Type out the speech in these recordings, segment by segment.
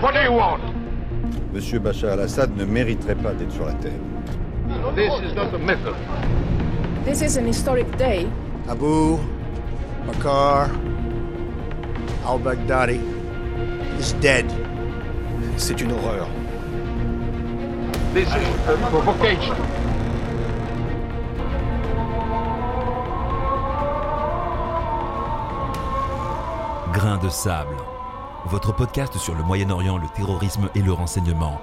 What do you want? Monsieur Bachar al-Assad ne mériterait pas d'être sur la terre. This is not a method. This is an historic day. Abu Bakr al-Baghdadi is dead. C'est une horreur. This is a provocation. Grain de sable, votre podcast sur le Moyen-Orient, le terrorisme et le renseignement,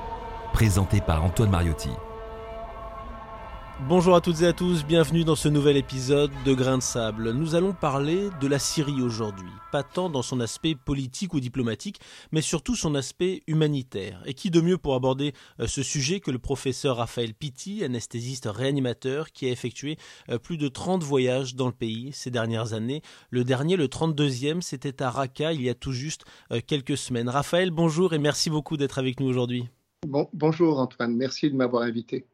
présenté par Antoine Mariotti. Bonjour à toutes et à tous, bienvenue dans ce nouvel épisode de Grains de sable. Nous allons parler de la Syrie aujourd'hui, pas tant dans son aspect politique ou diplomatique, mais surtout son aspect humanitaire. Et qui de mieux pour aborder euh, ce sujet que le professeur Raphaël Pitti, anesthésiste réanimateur, qui a effectué euh, plus de 30 voyages dans le pays ces dernières années. Le dernier, le 32e, c'était à Raqqa il y a tout juste euh, quelques semaines. Raphaël, bonjour et merci beaucoup d'être avec nous aujourd'hui. Bon, bonjour Antoine, merci de m'avoir invité.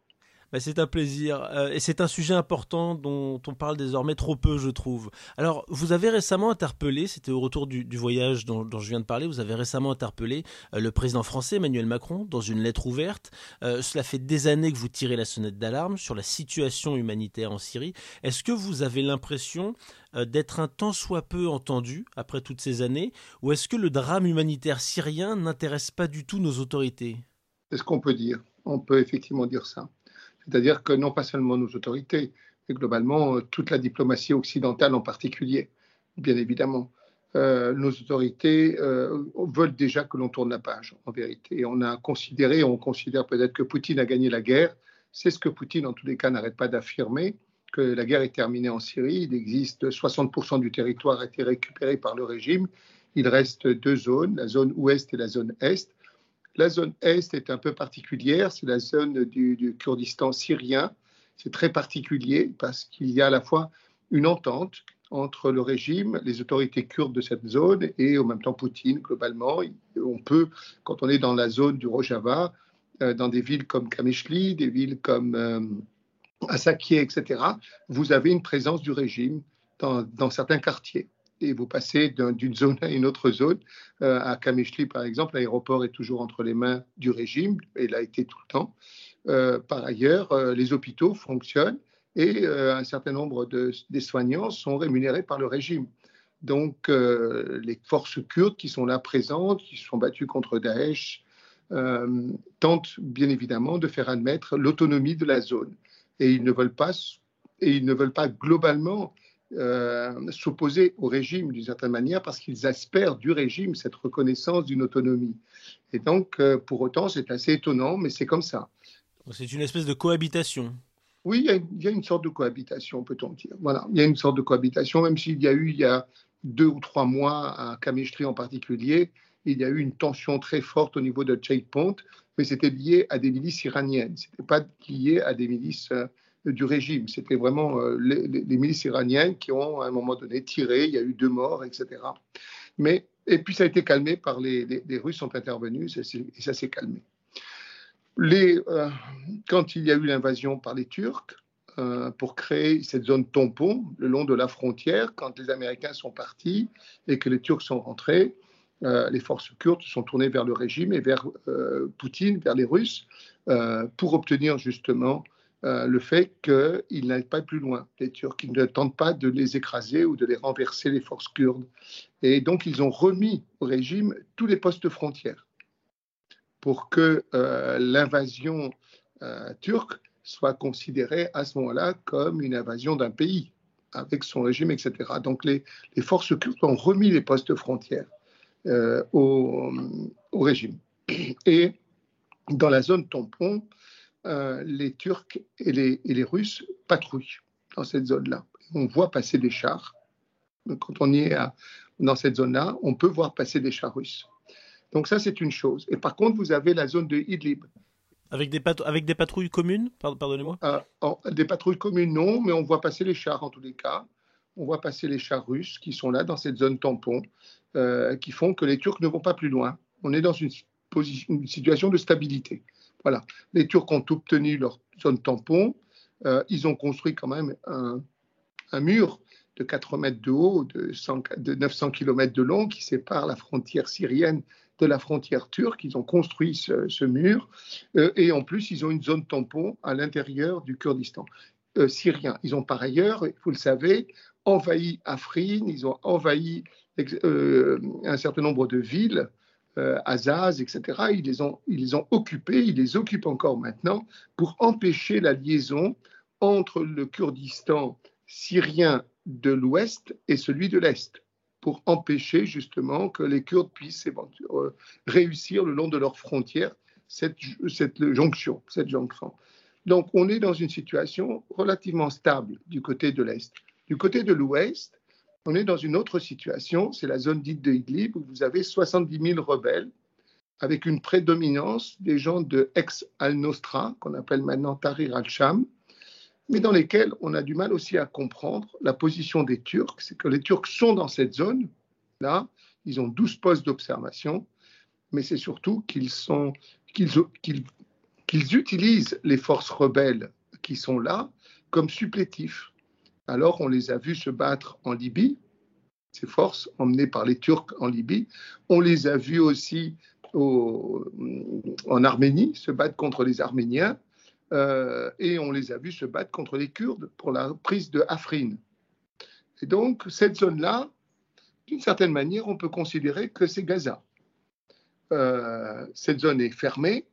Bah, c'est un plaisir. Euh, et c'est un sujet important dont on parle désormais trop peu, je trouve. Alors, vous avez récemment interpellé, c'était au retour du, voyage dont, je viens de parler, vous avez récemment interpellé euh, le président français Emmanuel Macron dans une lettre ouverte. Euh, cela fait des années que vous tirez la sonnette d'alarme sur la situation humanitaire en Syrie. Est-ce que vous avez l'impression d'être un tant soit peu entendu après toutes ces années? Ou est-ce que le drame humanitaire syrien n'intéresse pas du tout nos autorités? C'est ce qu'on peut dire? On peut effectivement dire ça. C'est-à-dire que non pas seulement nos autorités, mais globalement euh, toute la diplomatie occidentale en particulier, bien évidemment. Euh, nos autorités euh, veulent déjà que l'on tourne la page, en vérité. On a considéré, on considère peut-être que Poutine a gagné la guerre. C'est ce que Poutine, en tous les cas, n'arrête pas d'affirmer, que la guerre est terminée en Syrie. Il existe 60% du territoire a été récupéré par le régime. Il reste deux zones, la zone ouest et la zone est. La zone Est est un peu particulière, c'est la zone du, Kurdistan syrien. C'est très particulier parce qu'il y a à la fois une entente entre le régime, les autorités kurdes de cette zone et en même temps Poutine globalement. On peut, quand on est dans la zone du Rojava, euh, dans des villes comme Kamishli, des villes comme euh, etc., vous avez une présence du régime dans certains quartiers et vous passez d'une zone à une autre zone. Euh, à Kamishli, par exemple, l'aéroport est toujours entre les mains du régime, et l'a été tout le temps. Euh, par ailleurs, euh, les hôpitaux fonctionnent et un certain nombre de, des soignants sont rémunérés par le régime. Donc, les forces kurdes qui sont là présentes, qui se sont battues contre Daesh, tentent bien évidemment de faire admettre l'autonomie de la zone. Et ils ne veulent pas, et ils ne veulent pas globalement euh, s'opposer au régime d'une certaine manière parce qu'ils espèrent du régime cette reconnaissance d'une autonomie. Et donc, euh, pour autant, c'est assez étonnant, mais c'est comme ça. C'est une espèce de cohabitation. Oui, il y, a, une sorte de cohabitation, peut-on dire. Voilà, il y a une sorte de cohabitation, même s'il y a eu, il y a deux ou trois mois, à Kamishri en particulier, il y a eu une tension très forte au niveau de Checkpoint, mais c'était lié à des milices iraniennes. Ce n'était pas lié à des milices euh, du régime. C'était vraiment euh, les, milices iraniennes qui ont à un moment donné tiré, il y a eu deux morts, etc. Mais, et puis ça a été calmé par les, Russes sont intervenus et ça s'est calmé. Les, euh, quand il y a eu l'invasion par les Turcs, euh, pour créer cette zone tampon le long de la frontière, quand les Américains sont partis et que les Turcs sont rentrés, les forces kurdes sont tournées vers le régime et vers Poutine, vers les Russes, pour obtenir justement euh, le fait qu'ils n'aillent pas plus loin, les Turcs, qu'ils ne tentent pas de les écraser ou de les renverser, les forces kurdes. Et donc, ils ont remis au régime tous les postes frontières pour que euh, l'invasion euh, turque soit considérée à ce moment-là comme une invasion d'un pays, avec son régime, etc. Donc, les, forces kurdes ont remis les postes frontières au, régime. Et dans la zone tampon, euh, les Turcs et les, Russes patrouillent dans cette zone-là. On voit passer des chars. Quand on y est dans cette zone-là, on peut voir passer des chars russes. Donc ça, c'est une chose. Et par contre, vous avez la zone de Idlib. Avec des, avec des patrouilles communes Pardonnez-moi? Euh, des patrouilles communes, non, mais on voit passer les chars en tous les cas. On voit passer les chars russes qui sont là dans cette zone tampon, euh, qui font que les Turcs ne vont pas plus loin. On est dans une, une situation de stabilité. Voilà. Les Turcs ont obtenu leur zone tampon. Euh, ils ont construit quand même un, mur de 4 mètres de haut, de, 900 km de long, qui sépare la frontière syrienne de la frontière turque. Ils ont construit ce, mur euh, et en plus, ils ont une zone tampon à l'intérieur du Kurdistan euh, syrien. Ils ont par ailleurs, vous le savez, envahi Afrin, ils ont envahi un certain nombre de villes, euh, Azaz, etc. Ils les, ont, occupés, ils les occupent encore maintenant pour empêcher la liaison entre le Kurdistan syrien de l'ouest et celui de l'est pour empêcher justement que les Kurdes puissent euh, réussir le long de leurs frontières cette jonction. Donc on est dans une situation relativement stable du côté de l'Est. Du côté de l'Ouest, on est dans une autre situation, c'est la zone dite de Idlib, où vous avez 70 000 rebelles, avec une prédominance des gens de ex-Al-Nostra, qu'on appelle maintenant Tahrir al-Sham, mais dans lesquels on a du mal aussi à comprendre la position des Turcs. C'est que les Turcs sont dans cette zone, là, ils ont 12 postes d'observation, mais c'est surtout qu'ils, qu'ils utilisent les forces rebelles qui sont là comme supplétifs. Alors on les a vus se battre en Libye, ces forces emmenées par les Turcs en Libye. On les a vus aussi au, en Arménie se battre contre les Arméniens. Euh, et on les a vus se battre contre les Kurdes pour la prise de Afrin. Et donc, cette zone-là, d'une certaine manière, on peut considérer que c'est Gaza. Euh, cette zone est fermée,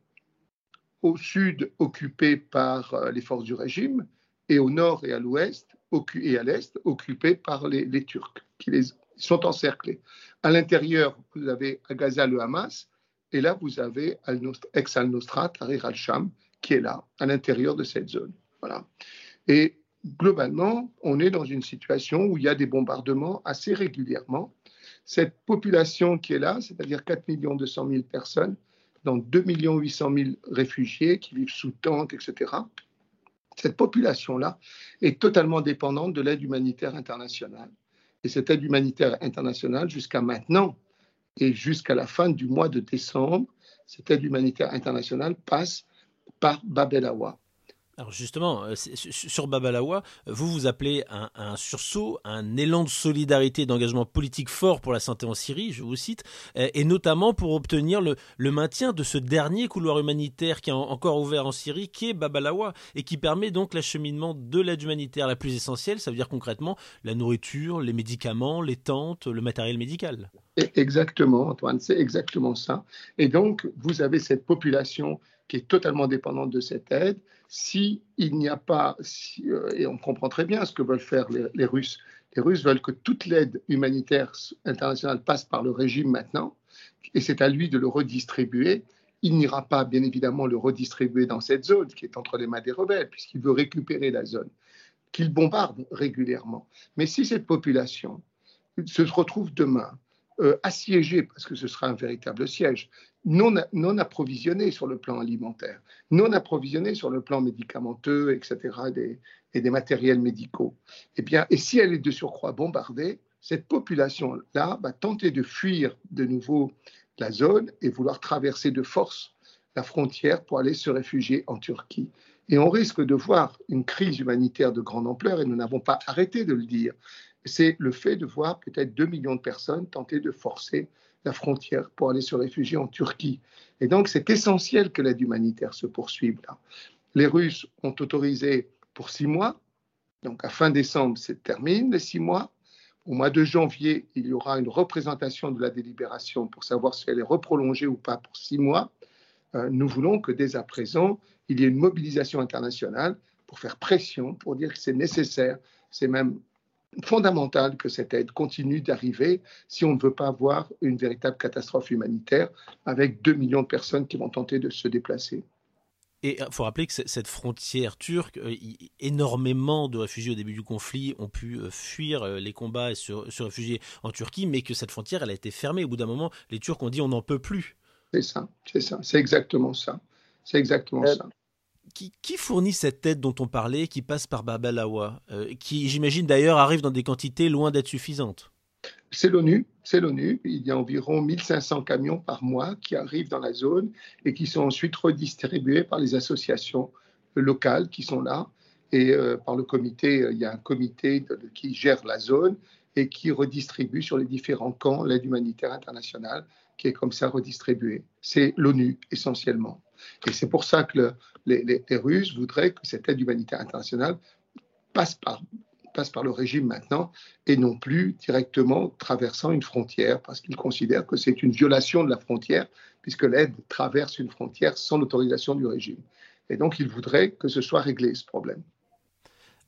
au sud occupés par euh, les forces du régime et au nord et à l'ouest et à l'est occupés par les, Turcs qui les, sont encerclés. À l'intérieur, vous avez à Gaza le Hamas et là vous avez ex-al-Nostra, Tahrir al-Sham qui est là, à l'intérieur de cette zone. Voilà. Et globalement, on est dans une situation où il y a des bombardements assez régulièrement. Cette population qui est là, c'est-à-dire 4 200 000 personnes, dans 2 800 000 réfugiés qui vivent sous tentes, etc. Cette population-là est totalement dépendante de l'aide humanitaire internationale. Et cette aide humanitaire internationale, jusqu'à maintenant et jusqu'à la fin du mois de décembre, cette aide humanitaire internationale passe par Bab el Awa. Alors justement, euh, sur Babalawa, vous vous appelez un, sursaut, un élan de solidarité d'engagement politique fort pour la santé en Syrie, je vous cite, euh, et notamment pour obtenir le, maintien de ce dernier couloir humanitaire qui est encore ouvert en Syrie, qui est Babalawa, et qui permet donc l'acheminement de l'aide humanitaire la plus essentielle, ça veut dire concrètement la nourriture, les médicaments, les tentes, le matériel médical. Exactement, Antoine, c'est exactement ça. Et donc, vous avez cette population qui est totalement dépendante de cette aide. Si il n'y a pas, euh, et on comprend très bien ce que veulent faire les, Russes, les Russes veulent que toute l'aide humanitaire internationale passe par le régime maintenant, et c'est à lui de le redistribuer. Il n'ira pas, bien évidemment, le redistribuer dans cette zone qui est entre les mains des rebelles, puisqu'il veut récupérer la zone qu'il bombarde régulièrement. Mais si cette population se retrouve demain euh, assiégé, parce que ce sera un véritable siège, non, non sur le plan alimentaire, non approvisionné sur le plan médicamenteux, etc., et des matériels médicaux. Eh bien, et si elle est de surcroît bombardée, cette population-là va tenter de fuir de nouveau la zone et vouloir traverser de force la frontière pour aller se réfugier en Turquie. Et on risque de voir une crise humanitaire de grande ampleur, et nous n'avons pas arrêté de le dire c'est le fait de voir peut-être 2 millions de personnes tenter de forcer la frontière pour aller se réfugier en Turquie. Et donc, c'est essentiel que l'aide humanitaire se poursuive là. Les Russes ont autorisé pour six mois, donc à fin décembre, c'est termine les six mois. Au mois de janvier, il y aura une représentation de la délibération pour savoir si elle est reprolongée ou pas pour six mois. Euh, nous voulons que dès à présent, il y ait une mobilisation internationale pour faire pression, pour dire que c'est nécessaire, c'est même fondamental que cette aide continue d'arriver si on ne veut pas avoir une véritable catastrophe humanitaire avec 2 millions de personnes qui vont tenter de se déplacer. Et il faut rappeler que cette frontière turque, euh, énormément de réfugiés au début du conflit ont pu euh, fuir euh, les combats et se, réfugier en Turquie, mais que cette frontière, elle a été fermée. Au bout d'un moment, les Turcs ont dit on n'en peut plus. C'est ça, c'est ça, c'est exactement ça. C'est exactement ça qui, fournit cette aide dont on parlait, qui passe par Bab euh, qui j'imagine d'ailleurs arrive dans des quantités loin d'être suffisantes? C'est l'ONU, c'est l'ONU. Il y a environ 1500 camions par mois qui arrivent dans la zone et qui sont ensuite redistribués par les associations locales qui sont là. Et euh, par le comité, euh, il y a un comité qui gère la zone et qui redistribue sur les différents camps l'aide humanitaire internationale qui est comme ça redistribuée. C'est l'ONU essentiellement. Et c'est pour ça que les, Russes voudraient que cette aide humanitaire internationale passe par passe par le régime maintenant et non plus directement traversant une frontière parce qu'ils considèrent que c'est une violation de la frontière puisque l'aide traverse une frontière sans l'autorisation du régime. Et donc ils voudraient que ce soit réglé ce problème.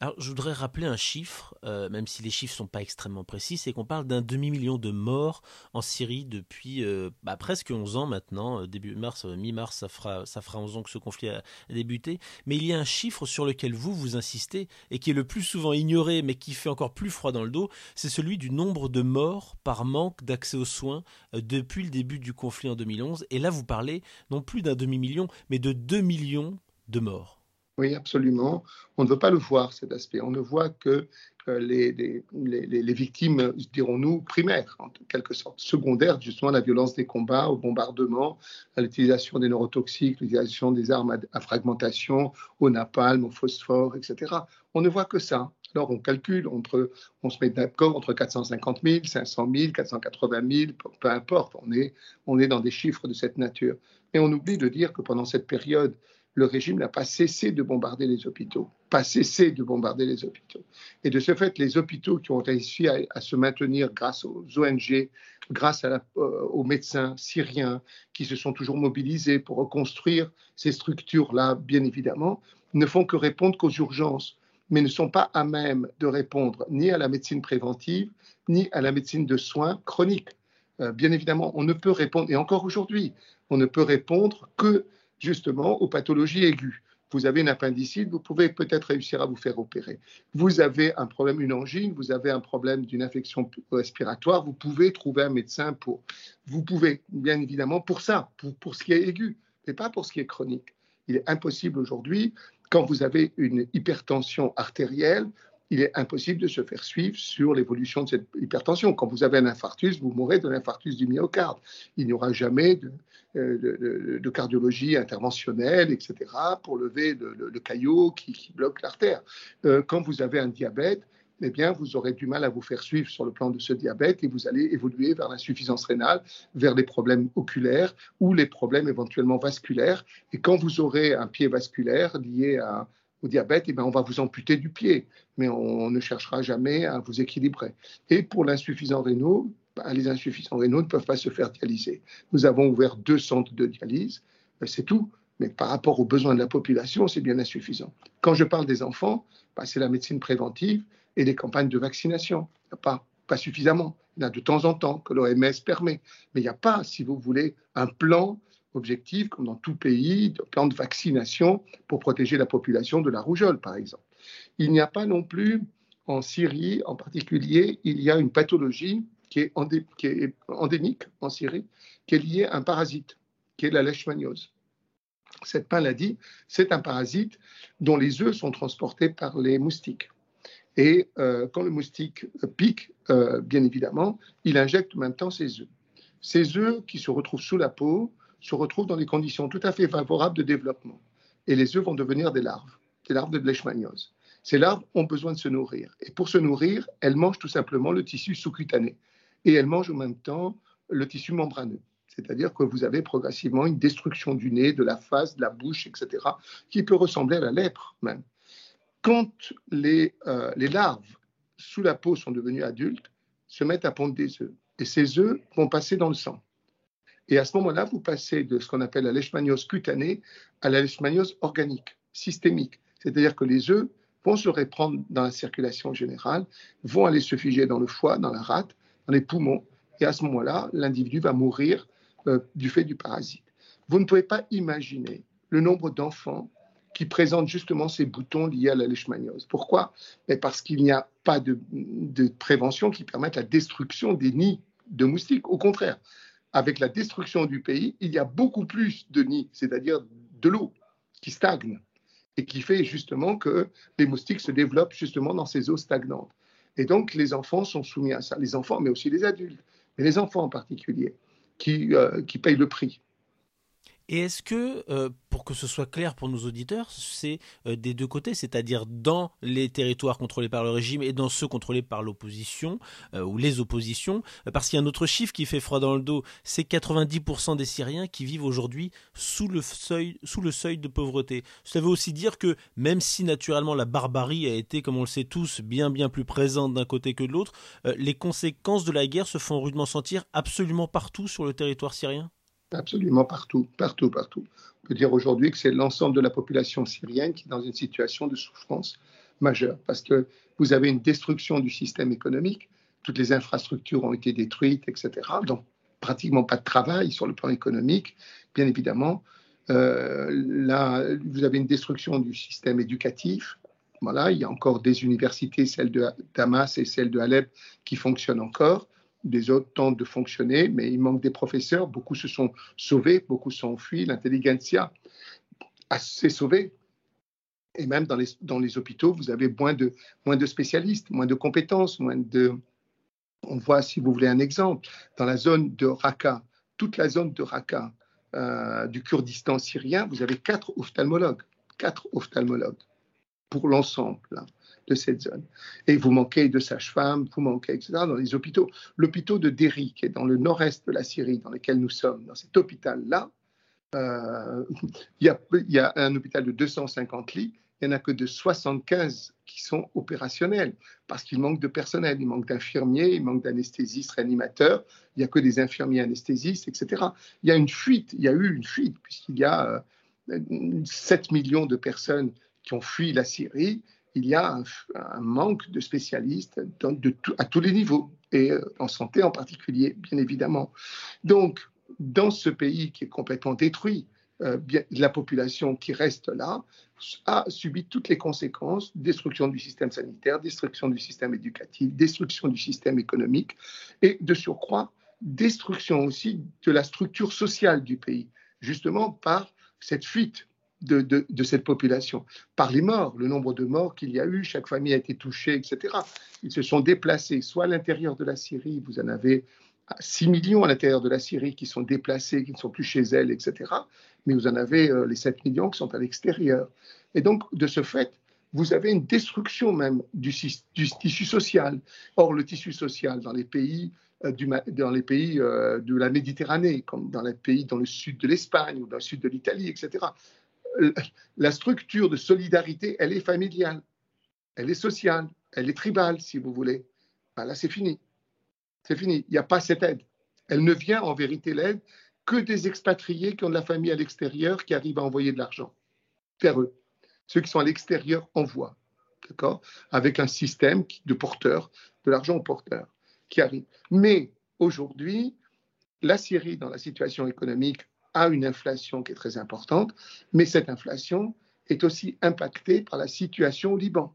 Alors, je voudrais rappeler un chiffre, euh, même si les chiffres sont pas extrêmement précis, c'est qu'on parle d'un demi-million de morts en Syrie depuis euh, bah, presque 11 ans maintenant, euh, début mars, mi-mars, ça fera, ça fera 11 ans que ce conflit a, débuté. Mais il y a un chiffre sur lequel vous, vous insistez, et qui est le plus souvent ignoré, mais qui fait encore plus froid dans le dos, c'est celui du nombre de morts par manque d'accès aux soins depuis le début du conflit en 2011. Et là, vous parlez non plus d'un demi-million, mais de 2 millions de morts. Oui, absolument. On ne veut pas le voir, cet aspect. On ne voit que les, les, victimes, dirons-nous, primaires, en quelque sorte, secondaires, justement, à la violence des combats, au bombardement, à l'utilisation des neurotoxiques, l'utilisation des armes à, fragmentation, au napalm, au phosphore, etc. On ne voit que ça. Alors on calcule, entre, on se met d'accord entre 450 000, 500 000, 480 000, peu importe, on est dans des chiffres de cette nature. Mais on oublie de dire que pendant cette période le régime n'a pas cessé de bombarder les hôpitaux, pas cessé de bombarder les hôpitaux. Et de ce fait, les hôpitaux qui ont réussi à, se maintenir grâce aux ONG, grâce euh, aux médecins syriens qui se sont toujours mobilisés pour reconstruire ces structures-là, bien évidemment, ne font que répondre qu'aux urgences, mais ne sont pas à même de répondre ni à la médecine préventive, ni à la médecine de soins chroniques. Euh, bien évidemment, on ne peut répondre, et encore aujourd'hui, on ne peut répondre que justement aux pathologies aiguës. Vous avez une appendicite, vous pouvez peut-être réussir à vous faire opérer. Vous avez un problème, une angine, vous avez un problème d'une infection respiratoire, vous pouvez trouver un médecin pour. Vous pouvez, bien évidemment, pour ça, pour, pour ce qui est aigu, mais pas pour ce qui est chronique. Il est impossible aujourd'hui, quand vous avez une hypertension artérielle, il est impossible de se faire suivre sur l'évolution de cette hypertension. Quand vous avez un infarctus, vous mourrez de l'infarctus du myocarde. Il n'y aura jamais de, euh, cardiologie interventionnelle, etc., pour lever le, caillot qui, bloque l'artère. Euh, quand vous avez un diabète, eh bien, vous aurez du mal à vous faire suivre sur le plan de ce diabète et vous allez évoluer vers l'insuffisance rénale, vers les problèmes oculaires ou les problèmes éventuellement vasculaires. Et quand vous aurez un pied vasculaire lié à, au diabète, eh bien, on va vous amputer du pied, mais on ne cherchera jamais à vous équilibrer. Et pour l'insuffisant rénaux, bah, les insuffisants rénaux ne peuvent pas se faire dialyser. Nous avons ouvert deux centres de dialyse, euh, c'est tout. Mais par rapport aux besoins de la population, c'est bien insuffisant. Quand je parle des enfants, bah, c'est la médecine préventive et les campagnes de vaccination. Pas, pas suffisamment. Il y en a de temps en temps que l'OMS permet. Mais il n'y a pas, si vous voulez, un plan objectif, comme dans tout pays, de plan de vaccination pour protéger la population de la rougeole, par exemple. Il n'y a pas non plus, en Syrie en particulier, il y a une pathologie qui est, endémique en Syrie, qui est liée à un parasite, qui est la leishmaniose. Cette maladie, c'est un parasite dont les œufs sont transportés par les moustiques. Et euh, quand le moustique pique, euh, bien évidemment, il injecte en même temps ses œufs. Ces œufs qui se retrouvent sous la peau se retrouvent dans des conditions tout à fait favorables de développement. Et les œufs vont devenir des larves, des larves de leishmaniose. Ces larves ont besoin de se nourrir. Et pour se nourrir, elles mangent tout simplement le tissu sous-cutané. Et elles mangent en même temps le tissu membraneux. C'est-à-dire que vous avez progressivement une destruction du nez, de la face, de la bouche, etc., qui peut ressembler à la lèpre même. Quand les, euh, les larves sous la peau sont devenues adultes, se mettent à pondre des œufs. Et ces œufs vont passer dans le sang. Et à ce moment-là, vous passez de ce qu'on appelle la leishmaniose cutanée à la leishmaniose organique, systémique. C'est-à-dire que les œufs vont se répandre dans la circulation générale, vont aller se figer dans le foie, dans la rate, dans les poumons. Et à ce moment-là, l'individu va mourir euh, du fait du parasite. Vous ne pouvez pas imaginer le nombre d'enfants qui présentent justement ces boutons liés à la leishmaniose. Pourquoi? Parce qu'il n'y a pas de prévention qui permette la destruction des nids de moustiques. Au contraire, avec la destruction du pays, il y a beaucoup plus de nids, c'est-à-dire de l'eau qui stagne et qui fait justement que les moustiques se développent justement dans ces eaux stagnantes. Et donc les enfants sont soumis à ça, les enfants, mais aussi les adultes, mais les enfants en particulier, qui, euh, qui payent le prix. Et est-ce que, euh, pour que ce soit clair pour nos auditeurs, c'est euh, des deux côtés, c'est-à-dire dans les territoires contrôlés par le régime et dans ceux contrôlés par l'opposition euh, ou les oppositions Parce qu'il y a un autre chiffre qui fait froid dans le dos, c'est 90% des Syriens qui vivent aujourd'hui sous le seuil, sous le seuil de pauvreté. Ça veut aussi dire que même si naturellement la barbarie a été, comme on le sait tous, bien bien plus présente d'un côté que de l'autre, les conséquences de la guerre se font rudement sentir absolument partout sur le territoire syrien? Absolument partout, partout, partout. On peut dire aujourd'hui que c'est l'ensemble de la population syrienne qui est dans une situation de souffrance majeure, parce que vous avez une destruction du système économique, toutes les infrastructures ont été détruites, etc. Donc pratiquement pas de travail sur le plan économique, bien évidemment. Euh, là, vous avez une destruction du système éducatif. Voilà, il y a encore des universités, celle de Damas et celle de Alep, qui fonctionnent encore des autres tentent de fonctionner, mais il manque des professeurs. Beaucoup se sont sauvés, beaucoup sont enfuis. L'intelligentsia s'est sauvée. Et même dans les, dans les hôpitaux, vous avez moins de, moins de spécialistes, moins de compétences, moins de. On voit, si vous voulez, un exemple. Dans la zone de Raqqa, toute la zone de Raqqa, euh, du Kurdistan syrien, vous avez quatre ophtalmologues. Quatre ophtalmologues pour l'ensemble de cette zone. Et vous manquez de sages-femmes, vous manquez, etc., dans les hôpitaux. L'hôpital de Deri, qui est dans le nord-est de la Syrie, dans lequel nous sommes, dans cet hôpital-là, euh, il y, a un hôpital de 250 lits, il n'y en a que de 75 qui sont opérationnels, parce qu'il manque de personnel, il manque d'infirmiers, il manque d'anesthésistes, réanimateurs, il n'y a que des infirmiers anesthésistes, etc. Il y a une fuite, il y a eu une fuite, puisqu'il y a 7 euh, millions de personnes qui ont fui la Syrie, il y a un, manque de spécialistes à tous les niveaux, et euh, en santé en particulier, bien évidemment. Donc, dans ce pays qui est complètement détruit, euh, la population qui reste là a subi toutes les conséquences, destruction du système sanitaire, destruction du système éducatif, destruction du système économique, et de surcroît, destruction aussi de la structure sociale du pays, justement par cette fuite de, cette population. Par les morts, le nombre de morts qu'il y a eu, chaque famille a été touchée, etc. Ils se sont déplacés, soit à l'intérieur de la Syrie, vous en avez 6 millions à l'intérieur de la Syrie qui sont déplacés, qui ne sont plus chez elles, etc. Mais vous en avez euh, les 7 millions qui sont à l'extérieur. Et donc, de ce fait, vous avez une destruction même du, tissu social. Or, le tissu social dans les pays euh, dans les pays euh, de la Méditerranée, comme dans les pays dans le sud de l'Espagne ou dans le sud de l'Italie, etc la structure de solidarité, elle est familiale, elle est sociale, elle est tribale, si vous voulez. Ben là, c'est fini. C'est fini. Il n'y a pas cette aide. Elle ne vient en vérité l'aide que des expatriés qui ont de la famille à l'extérieur qui arrivent à envoyer de l'argent vers eux. Ceux qui sont à l'extérieur envoient, d'accord Avec un système de porteurs, de l'argent aux porteurs qui arrive. Mais aujourd'hui, la Syrie, dans la situation économique a une inflation qui est très importante, mais cette inflation est aussi impactée par la situation au Liban.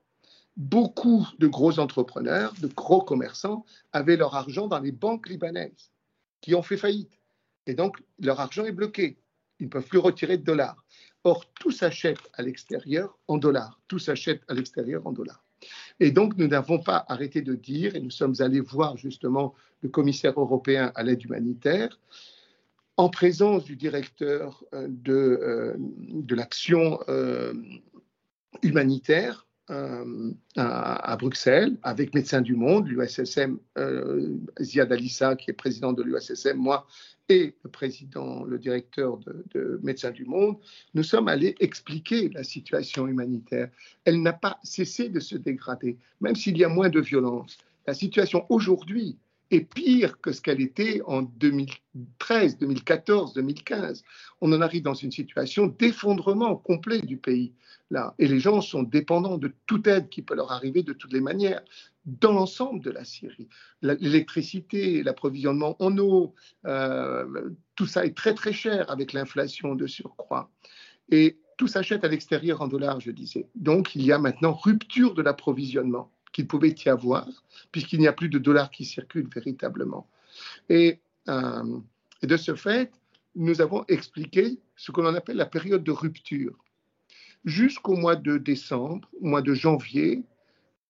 Beaucoup de gros entrepreneurs, de gros commerçants avaient leur argent dans les banques libanaises qui ont fait faillite. Et donc, leur argent est bloqué. Ils ne peuvent plus retirer de dollars. Or, tout s'achète à l'extérieur en dollars. Tout s'achète à l'extérieur en dollars. Et donc, nous n'avons pas arrêté de dire, et nous sommes allés voir justement le commissaire européen à l'aide humanitaire, en présence du directeur euh, de, euh, de l'action euh, humanitaire à, Bruxelles, avec Médecins du Monde, l'USSM, Ziad Alissa, qui est président de l'USSM, moi, et le président, le directeur de, de, Médecins du Monde, nous sommes allés expliquer la situation humanitaire. Elle n'a pas cessé de se dégrader, même s'il y a moins de violence. La situation aujourd'hui est pire que ce qu'elle était en 2013, 2014, 2015. On en arrive dans une situation d'effondrement complet du pays. Là. Et les gens sont dépendants de toute aide qui peut leur arriver de toutes les manières dans l'ensemble de la Syrie. L'électricité, l'approvisionnement en eau, euh, tout ça est très très cher avec l'inflation de surcroît. Et tout s'achète à l'extérieur en dollars, je disais. Donc il y a maintenant rupture de l'approvisionnement qu'il pouvait y avoir, puisqu'il n'y a plus de dollars qui circulent véritablement. Et, euh, et de ce fait, nous avons expliqué ce qu'on appelle la période de rupture. Jusqu'au mois de décembre, mois de janvier,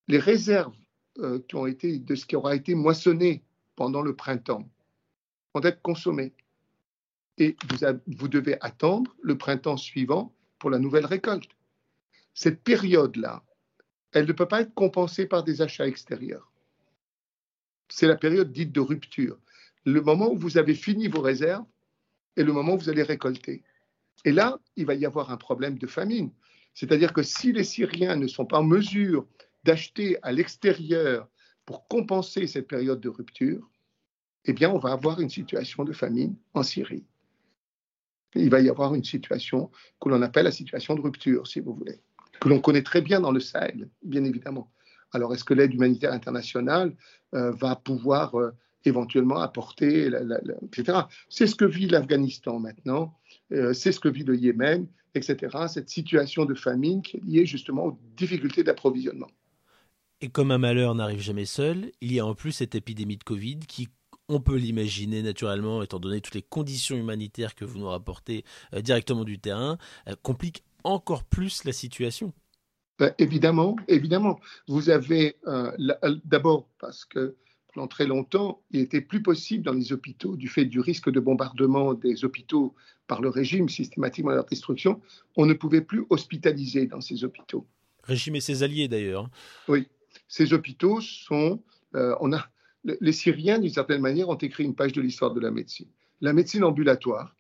les réserves euh, qui ont été, de ce qui aura été moissonné pendant le printemps vont être consommées. et vous, devez attendre le printemps suivant pour la nouvelle récolte. Cette période-là, elle ne peut pas être compensée par des achats extérieurs. C'est la période dite de rupture. Le moment où vous avez fini vos réserves et le moment où vous allez récolter. Et là, il va y avoir un problème de famine. C'est-à-dire que si les Syriens ne sont pas en mesure d'acheter à l'extérieur pour compenser cette période de rupture, eh bien, on va avoir une situation de famine en Syrie. Il va y avoir une situation que l'on appelle la situation de rupture, si vous voulez, que l'on connaît très bien dans le Sahel, bien évidemment. Alors, est-ce que l'aide humanitaire internationale euh, va pouvoir euh, éventuellement apporter, etc. C'est ce que vit l'Afghanistan maintenant, euh, c'est ce que vit le Yémen, etc. Cette situation de famine qui est liée justement aux difficultés d'approvisionnement. Et comme un malheur n'arrive jamais seul, il y a en plus cette épidémie de Covid qui, on peut l'imaginer naturellement, étant donné toutes les conditions humanitaires que vous nous rapportez directement du terrain, complique encore plus la situation. Ben, évidemment, évidemment. Vous avez d'abord parce que pendant très longtemps, il était plus possible dans les hôpitaux, du fait du risque de bombardement des hôpitaux par le régime, systématiquement à leur destruction, on ne pouvait plus hospitaliser dans ces hôpitaux. Régime et ses alliés d'ailleurs. Oui, ces hôpitaux sont. Euh, on a, les Syriens, d'une certaine manière, ont écrit une page de l'histoire de la médecine. La médecine ambulatoire,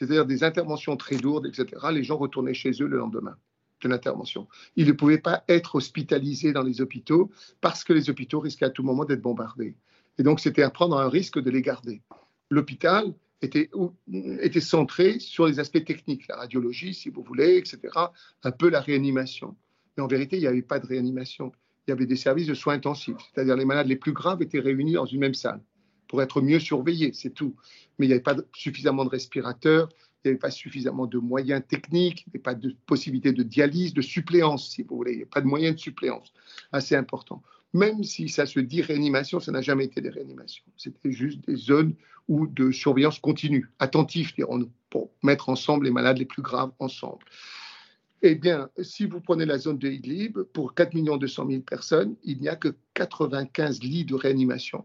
c'est-à-dire des interventions très lourdes, etc., les gens retournaient chez eux le lendemain de l'intervention. Ils ne pouvaient pas être hospitalisés dans les hôpitaux parce que les hôpitaux risquaient à tout moment d'être bombardés. Et donc, c'était à prendre un risque de les garder. L'hôpital était, était centré sur les aspects techniques, la radiologie, si vous voulez, etc., un peu la réanimation. Mais en vérité, il n'y avait pas de réanimation. Il y avait des services de soins intensifs, c'est-à-dire les malades les plus graves étaient réunis dans une même salle pour être mieux surveillés, c'est tout. Mais il n'y avait pas suffisamment de respirateurs, il n'y avait pas suffisamment de moyens techniques, il n'y avait pas de possibilité de dialyse, de suppléance, si vous voulez. Il n'y avait pas de moyens de suppléance. Assez important. Même si ça se dit réanimation, ça n'a jamais été des réanimations. C'était juste des zones où de surveillance continue, attentif, pour mettre ensemble les malades les plus graves ensemble. Eh bien, si vous prenez la zone de Idlib, pour 4 200 000 personnes, il n'y a que 95 lits de réanimation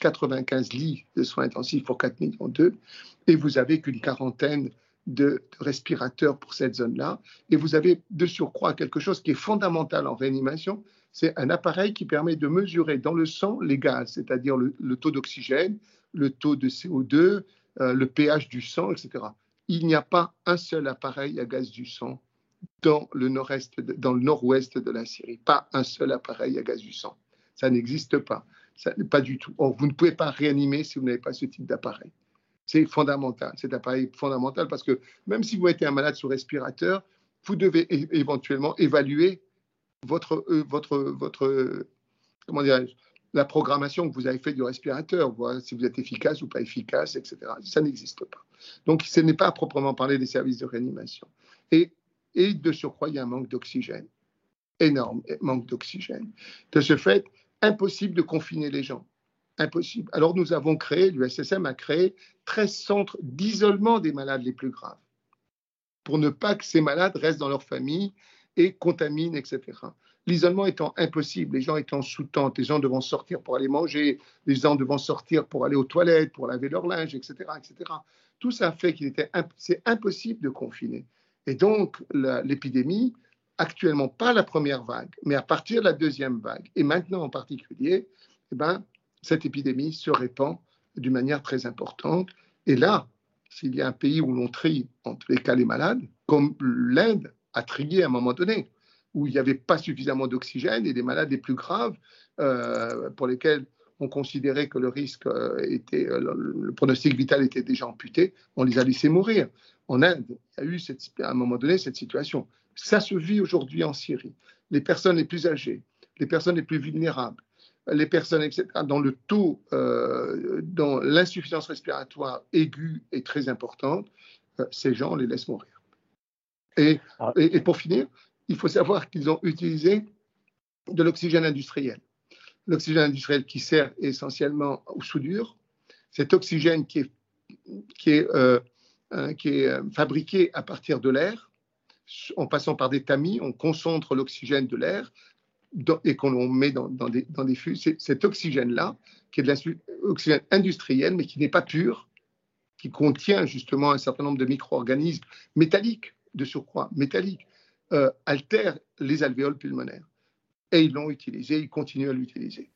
95 lits de soins intensifs pour 4 millions d'eux, et vous avez qu'une quarantaine de respirateurs pour cette zone-là, et vous avez de surcroît quelque chose qui est fondamental en réanimation, c'est un appareil qui permet de mesurer dans le sang les gaz, c'est-à-dire le, taux d'oxygène, le taux de CO2, euh, le pH du sang, etc. Il n'y a pas un seul appareil à gaz du sang dans le nord-est, dans le nord-ouest de la Syrie. Pas un seul appareil à gaz du sang. Ça n'existe pas pas du tout. vous ne pouvez pas réanimer si vous n'avez pas ce type d'appareil. C'est fondamental. Cet appareil est fondamental parce que même si vous mettez un malade sous respirateur, vous devez éventuellement évaluer votre, euh, votre, votre comment la programmation que vous avez fait du respirateur, voir si vous êtes efficace ou pas efficace, etc. Ça n'existe pas. Donc, ce n'est pas à proprement parler des services de réanimation. Et, et de surcroît, il y a un manque d'oxygène. Énorme manque d'oxygène. De ce fait, impossible de confiner les gens. Impossible. Alors nous avons créé, l'USSM a créé 13 centres d'isolement des malades les plus graves, pour ne pas que ces malades restent dans leur famille et contaminent, etc. L'isolement étant impossible, les gens étant sous tente, les gens devant sortir pour aller manger, les gens devant sortir pour aller aux toilettes, pour laver leur linge, etc. etc. Tout ça fait qu'il était impossible de confiner. Et donc l'épidémie actuellement pas la première vague, mais à partir de la deuxième vague, et maintenant en particulier, eh ben, cette épidémie se répand d'une manière très importante. Et là, s'il y a un pays où l'on trie, en tous les cas, les malades, comme l'Inde a trié à un moment donné, où il n'y avait pas suffisamment d'oxygène et des malades les plus graves, euh, pour lesquels on considérait que le risque euh, était, euh, le pronostic vital était déjà amputé, on les a laissés mourir. En Inde, il y a eu à un moment donné cette situation. Ça se vit aujourd'hui en Syrie. Les personnes les plus âgées, les personnes les plus vulnérables, les personnes, etc., dont le taux, euh, dont l'insuffisance respiratoire aiguë est très importante, euh, ces gens, on les laisse mourir. Ah. Et, et, pour finir, il faut savoir qu'ils ont utilisé de l'oxygène industriel. L'oxygène industriel qui sert essentiellement aux soudures. Cet oxygène qui est, qui est, euh, qui est fabriqué à partir de l'air, en passant par des tamis, on concentre l'oxygène de l'air et qu'on met dans, des, dans fûts. Cet oxygène-là, qui est de l'oxygène industriel, mais qui n'est pas pur, qui contient justement un certain nombre de micro-organismes métalliques, de surcroît, métalliques, euh, altère les alvéoles pulmonaires. Et ils l'ont utilisé, ils continuent à l'utiliser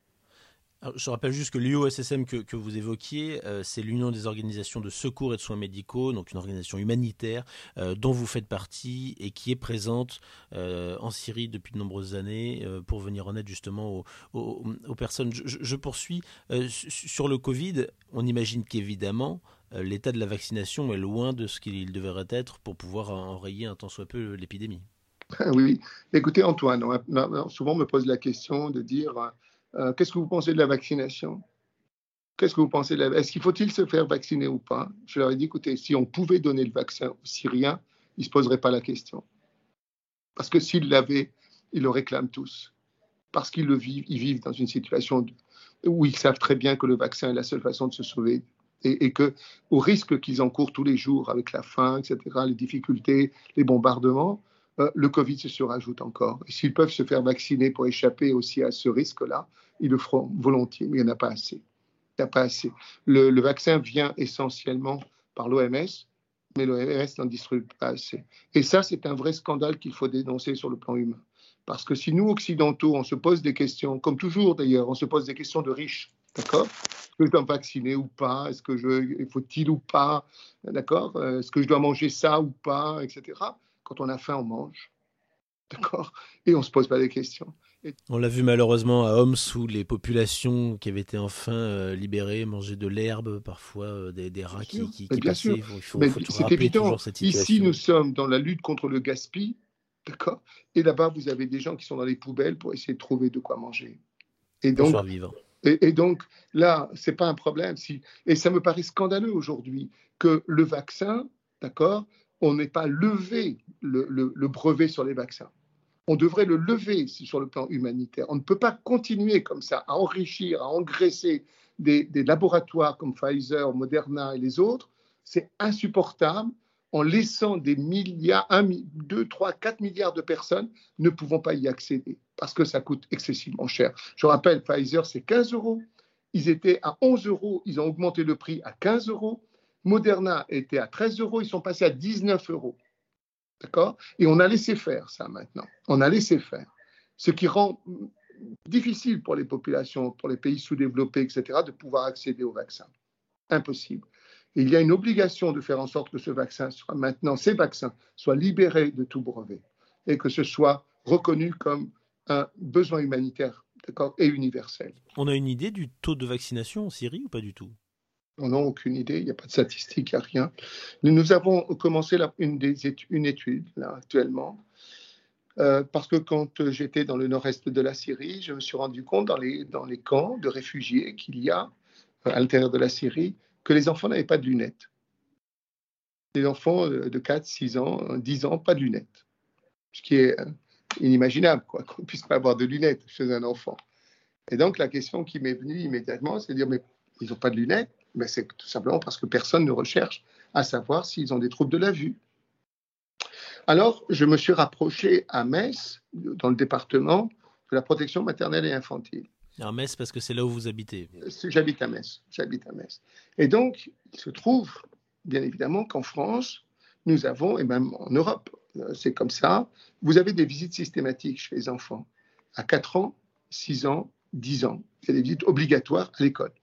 je rappelle juste que l'UOSSM que, vous évoquiez, euh, c'est l'Union des organisations de secours et de soins médicaux, donc une organisation humanitaire euh, dont vous faites partie et qui est présente euh, en Syrie depuis de nombreuses années pour venir en aide justement aux, personnes. Je, je poursuis sur le Covid. On imagine qu'évidemment, l'état de la vaccination est loin de ce qu'il devrait être pour pouvoir enrayer un tant soit peu l'épidémie. Oui, écoutez Antoine, souvent on me pose la question de dire euh, qu'est-ce que vous pensez de la vaccination? Qu'est-ce que vous pensez. Est-ce qu'il faut-il se faire vacciner ou pas? Je leur ai dit, écoutez, si on pouvait donner le vaccin aux Syriens, ils ne se poseraient pas la question. Parce que s'ils l'avaient, ils le réclament tous. Parce qu'ils vivent, ils vivent dans une situation où ils savent très bien que le vaccin est la seule façon de se sauver et, et que, au risque qu'ils encourent tous les jours avec la faim, etc., les difficultés, les bombardements, le Covid se surajoute encore. Et s'ils peuvent se faire vacciner pour échapper aussi à ce risque-là, ils le feront volontiers, mais il n'y en a pas assez. Il n'y a pas assez. Le, vaccin vient essentiellement par l'OMS, mais l'OMS n'en distribue pas assez. Et ça, c'est un vrai scandale qu'il faut dénoncer sur le plan humain. Parce que si nous, occidentaux, on se pose des questions, comme toujours d'ailleurs, on se pose des questions de riches, d'accord? Est-ce que je dois me vacciner ou pas? Est-ce que je, faut-il ou pas? D'accord? Euh, Est-ce que je dois manger ça ou pas? Etc. Quand on a faim, on mange. D'accord? Et on ne se pose pas des questions. On l'a vu malheureusement à Homs où les populations qui avaient été enfin euh, libérées mangeaient de l'herbe, parfois euh, des, rats qui, qui, qui passaient. Il faut, c'est évident. Ici, nous sommes dans la lutte contre le gaspillage. D'accord? Et là-bas, vous avez des gens qui sont dans les poubelles pour essayer de trouver de quoi manger. Et donc. Et, et, donc là, c'est pas un problème. Si, et ça me paraît scandaleux aujourd'hui que le vaccin, d'accord, on n'est pas levé le, brevet sur les vaccins. On devrait le lever sur le plan humanitaire. On ne peut pas continuer comme ça à enrichir, à engraisser des, laboratoires comme Pfizer, Moderna et les autres. C'est insupportable en laissant des milliards, 1, 2, 3, 4 milliards de personnes ne pouvant pas y accéder parce que ça coûte excessivement cher. Je rappelle, Pfizer, c'est 15 euros. Ils étaient à 11 euros, ils ont augmenté le prix à 15 euros. Moderna était à 13 euros, ils sont passés à 19 euros. D'accord? Et on a laissé faire ça maintenant. On a laissé faire. Ce qui rend difficile pour les populations, pour les pays sous-développés, etc., de pouvoir accéder au vaccin. Impossible. il y a une obligation de faire en sorte que ce vaccin soit maintenant, ces vaccins soient libérés de tout brevet et que ce soit reconnu comme un besoin humanitaire et universel. On a une idée du taux de vaccination en Syrie ou pas du tout? On n'a aucune idée, il n'y a pas de statistiques, il n'y a rien. Nous, avons commencé une, étude actuellement, euh, parce que quand j'étais dans le nord-est de la Syrie, je me suis rendu compte dans les, camps de réfugiés qu'il y a euh, à l'intérieur de la Syrie que les enfants n'avaient pas de lunettes. Les enfants de 4, 6 ans, 10 ans, pas de lunettes. Ce qui est euh, inimaginable, quoi, qu'on ne puisse pas avoir de lunettes chez un enfant. Et donc la question qui m'est venue immédiatement, c'est de dire, mais ils n'ont pas de lunettes, ben, c'est tout simplement parce que personne ne recherche à savoir s'ils ont des troubles de la vue. Alors, je me suis rapproché à Metz, dans le département de la protection maternelle et infantile. À Metz, parce que c'est là où vous habitez. J'habite à Metz. J'habite à Metz. Et donc, il se trouve, bien évidemment, qu'en France, nous avons, et même en Europe, euh, c'est comme ça, vous avez des visites systématiques chez les enfants. À 4 ans, 6 ans, 10 ans. C'est des visites obligatoires à l'école.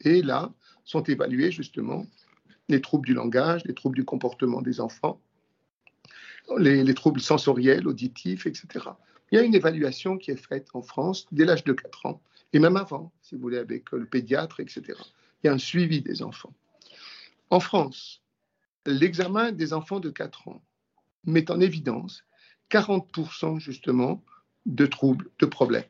Et là, sont évalués justement les troubles du langage, les troubles du comportement des enfants, les, troubles sensoriels, auditifs, etc. Il y a une évaluation qui est faite en France dès l'âge de 4 ans, et même avant, si vous voulez, avec le pédiatre, etc. Il y a un suivi des enfants. En France, l'examen des enfants de 4 ans met en évidence 40% justement de troubles, de problèmes.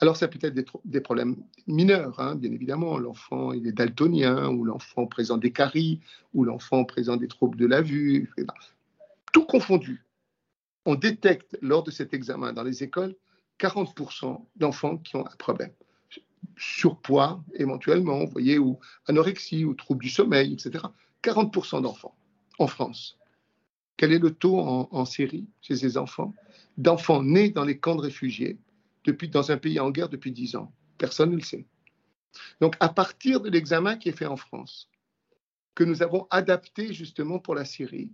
Alors, ça peut être des, problèmes mineurs, hein, bien évidemment. L'enfant, il est daltonien, ou l'enfant présente des caries, ou l'enfant présente des troubles de la vue. Tout confondu. On détecte lors de cet examen dans les écoles 40% d'enfants qui ont un problème. Surpoids, éventuellement, vous voyez, ou anorexie, ou troubles du sommeil, etc. 40% d'enfants en France. Quel est le taux en, en Syrie chez ces enfants D'enfants nés dans les camps de réfugiés? Depuis, dans un pays en guerre depuis dix ans. Personne ne le sait. Donc, à partir de l'examen qui est fait en France, que nous avons adapté justement pour la Syrie.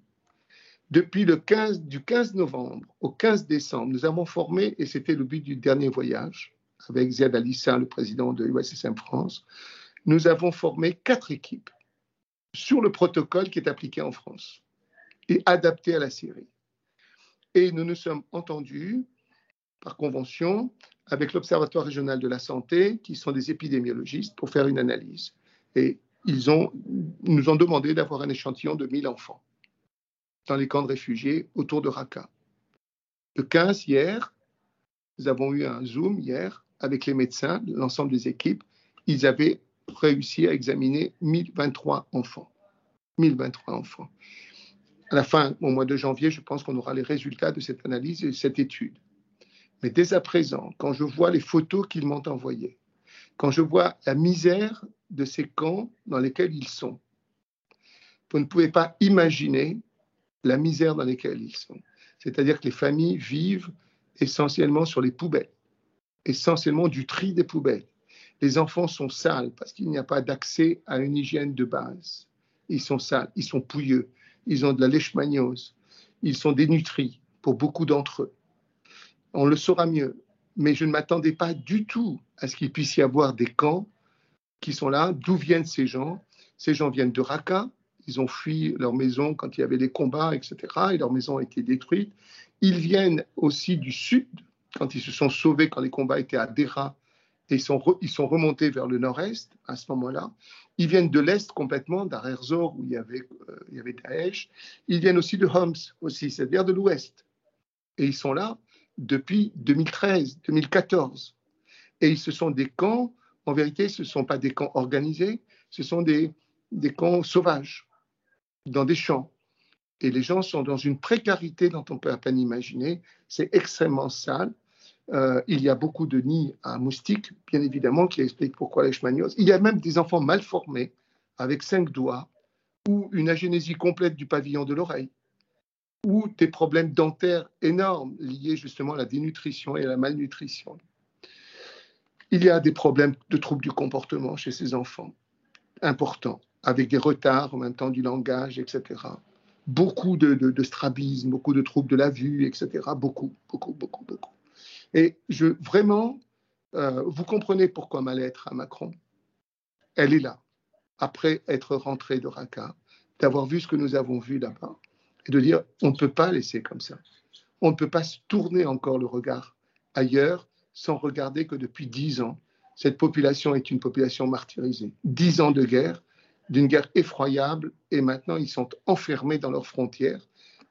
Depuis le 15, du 15 novembre au 15 décembre, nous avons formé, et c'était le but du dernier voyage, avec Ziad Alissa, le président de USSM France, nous avons formé quatre équipes sur le protocole qui est appliqué en France et adapté à la Syrie. Et nous nous sommes entendus par convention avec l'Observatoire régional de la santé, qui sont des épidémiologistes, pour faire une analyse. Et ils nous ont demandé d'avoir un échantillon de 1000 enfants dans les camps de réfugiés autour de Raqqa. Le 15 hier, nous avons eu un Zoom hier avec les médecins, l'ensemble des équipes. Ils avaient réussi à examiner 1023 enfants. 1023 enfants. À la fin, au mois de janvier, je pense qu'on aura les résultats de cette analyse et de cette étude. Mais dès à présent, quand je vois les photos qu'ils m'ont envoyées, quand je vois la misère de ces camps dans lesquels ils sont, vous ne pouvez pas imaginer la misère dans laquelle ils sont. C'est-à-dire que les familles vivent essentiellement sur les poubelles, essentiellement du tri des poubelles. Les enfants sont sales parce qu'il n'y a pas d'accès à une hygiène de base. Ils sont sales, ils sont pouilleux, ils ont de la leishmaniose, ils sont dénutris pour beaucoup d'entre eux. On le saura mieux, mais je ne m'attendais pas du tout à ce qu'il puisse y avoir des camps qui sont là. D'où viennent ces gens? Ces gens viennent de Raqqa, ils ont fui leur maison quand il y avait des combats, etc. Et leur maison a été détruite. Ils viennent aussi du sud, quand ils se sont sauvés, quand les combats étaient à Dera, et ils sont, ils sont remontés vers le nord-est à ce moment-là. Ils viennent de l'est complètement, d'Arer Zor, où il y, avait, euh, il y avait Daesh. Ils viennent aussi de Homs, aussi, c'est-à-dire de l'ouest. Et ils sont là depuis 2013, 2014. Et ce sont des camps, en vérité, ce ne sont pas des camps organisés, ce sont des, des camps sauvages dans des champs. Et les gens sont dans une précarité dont on peut à peine imaginer. C'est extrêmement sale. Euh, il y a beaucoup de nids à moustiques, bien évidemment, qui expliquent pourquoi les. Il y a même des enfants mal formés, avec cinq doigts, ou une agénésie complète du pavillon de l'oreille, ou des problèmes dentaires énormes liés justement à la dénutrition et à la malnutrition. Il y a des problèmes de troubles du comportement chez ces enfants, importants avec des retards en même temps du langage, etc. Beaucoup de, strabisme, beaucoup de troubles de la vue, etc. Beaucoup, beaucoup, beaucoup, beaucoup. Et je, vraiment, euh, vous comprenez pourquoi ma lettre à Macron, elle est là, après être rentré de Raqqa, d'avoir vu ce que nous avons vu là-bas, et de dire, on ne peut pas laisser comme ça. On ne peut pas tourner encore le regard ailleurs sans regarder que depuis dix ans, cette population est une population martyrisée. Dix ans de guerre, d'une guerre effroyable et maintenant ils sont enfermés dans leurs frontières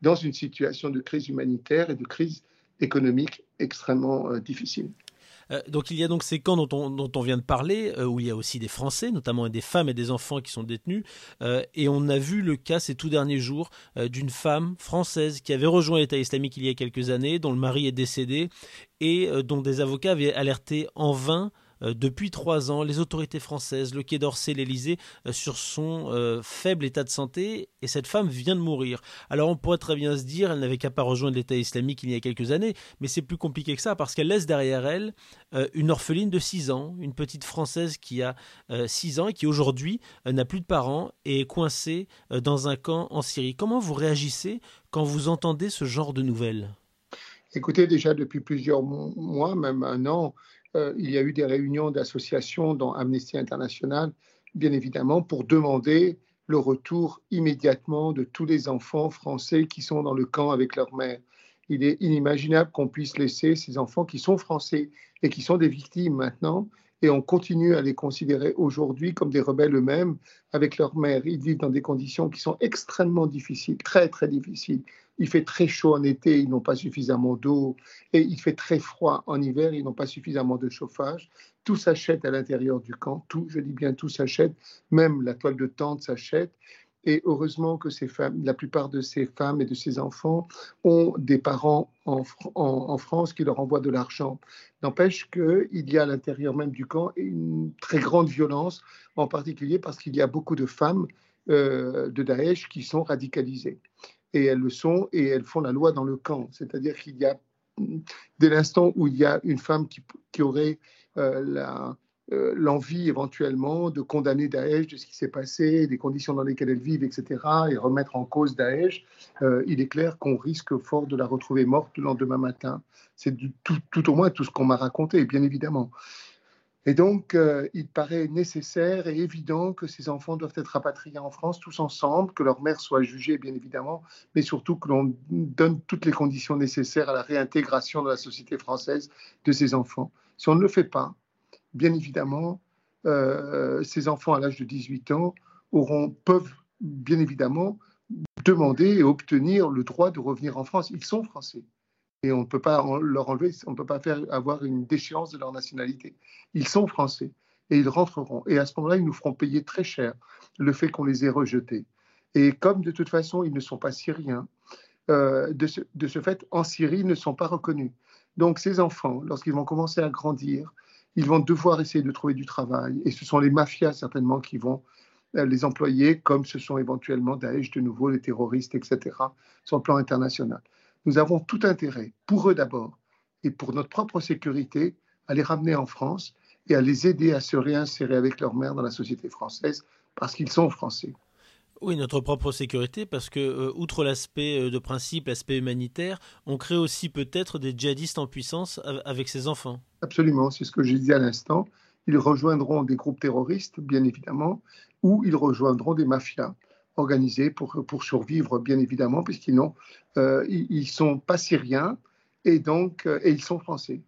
dans une situation de crise humanitaire et de crise économique extrêmement euh, difficile. Euh, donc il y a donc ces camps dont on, dont on vient de parler, euh, où il y a aussi des Français, notamment des femmes et des enfants qui sont détenus. et on a vu le cas ces tout derniers jours d'une femme française qui avait rejoint l'État islamique il y a quelques années, dont le mari est décédé et dont des avocats avaient alerté en vain euh, depuis trois ans les autorités françaises, le Quai d'Orsay, l'Élysée, euh, sur son euh, faible état de santé et cette femme vient de mourir. Alors on pourrait très bien se dire, elle n'avait qu'à pas rejoindre l'État islamique il y a quelques années, mais c'est plus compliqué que ça parce qu'elle laisse derrière elle une orpheline de 6 ans, une petite française qui a 6 ans et qui aujourd'hui n'a plus de parents et est coincée dans un camp en Syrie. Comment vous réagissez quand vous entendez ce genre de nouvelles? Écoutez, déjà depuis plusieurs mois, même un an, euh, il y a eu des réunions d'associations, dont Amnesty International, bien évidemment, pour demander le retour immédiatement de tous les enfants français qui sont dans le camp avec leur mère. Il est inimaginable qu'on puisse laisser ces enfants qui sont français et qui sont des victimes maintenant, et on continue à les considérer aujourd'hui comme des rebelles eux-mêmes avec leur mère. Ils vivent dans des conditions qui sont extrêmement difficiles, très très difficiles. Il fait très chaud en été, ils n'ont pas suffisamment d'eau, et il fait très froid en hiver, ils n'ont pas suffisamment de chauffage. Tout s'achète à l'intérieur du camp, tout, je dis bien tout s'achète, même la toile de tente s'achète. Et heureusement que la plupart de ces femmes et de ces enfants ont des parents en, en, France qui leur envoient de l'argent. N'empêche qu'il y a à l'intérieur même du camp une très grande violence, en particulier parce qu'il y a beaucoup de femmes euh, de Daesh qui sont radicalisées. Et elles le sont et elles font la loi dans le camp. C'est-à-dire qu'il y a, dès l'instant où il y a une femme qui, qui aurait euh, la, euh, l'envie éventuellement de condamner Daesh de ce qui s'est passé, des conditions dans lesquelles elles vivent, etc., et remettre en cause Daesh, euh, il est clair qu'on risque fort de la retrouver morte le lendemain matin. C'est tout, tout, au moins tout ce qu'on m'a raconté, bien évidemment. Et donc, euh, il paraît nécessaire et évident que ces enfants doivent être rapatriés en France tous ensemble, que leur mère soit jugée, bien évidemment, mais surtout que l'on donne toutes les conditions nécessaires à la réintégration dans la société française de ces enfants. Si on ne le fait pas, bien évidemment, euh, ces enfants à l'âge de 18 ans auront, peuvent bien évidemment demander et obtenir le droit de revenir en France. Ils sont français et on ne peut pas leur enlever, on ne peut pas faire avoir une déchéance de leur nationalité. Ils sont français et ils rentreront. Et à ce moment-là, ils nous feront payer très cher le fait qu'on les ait rejetés. Et comme de toute façon, ils ne sont pas syriens, euh, de, ce, de, ce, fait, en Syrie, ils ne sont pas reconnus. Donc ces enfants, lorsqu'ils vont commencer à grandir, ils vont devoir essayer de trouver du travail. Et ce sont les mafias certainement qui vont euh, les employer, comme ce sont éventuellement Daesh de nouveau, les terroristes, etc., sur le plan international nous avons tout intérêt, pour eux d'abord, et pour notre propre sécurité, à les ramener en France et à les aider à se réinsérer avec leur mère dans la société française, parce qu'ils sont français. Oui, notre propre sécurité, parce que, euh, outre l'aspect euh, de principe, l'aspect humanitaire, on crée aussi peut-être des djihadistes en puissance avec ces enfants. Absolument, c'est ce que j'ai dit à l'instant. Ils rejoindront des groupes terroristes, bien évidemment, ou ils rejoindront des mafias organisés pour, pour survivre, bien évidemment, puisqu'ils n'ont, euh, ils, sont pas syriens et donc euh, et ils sont français.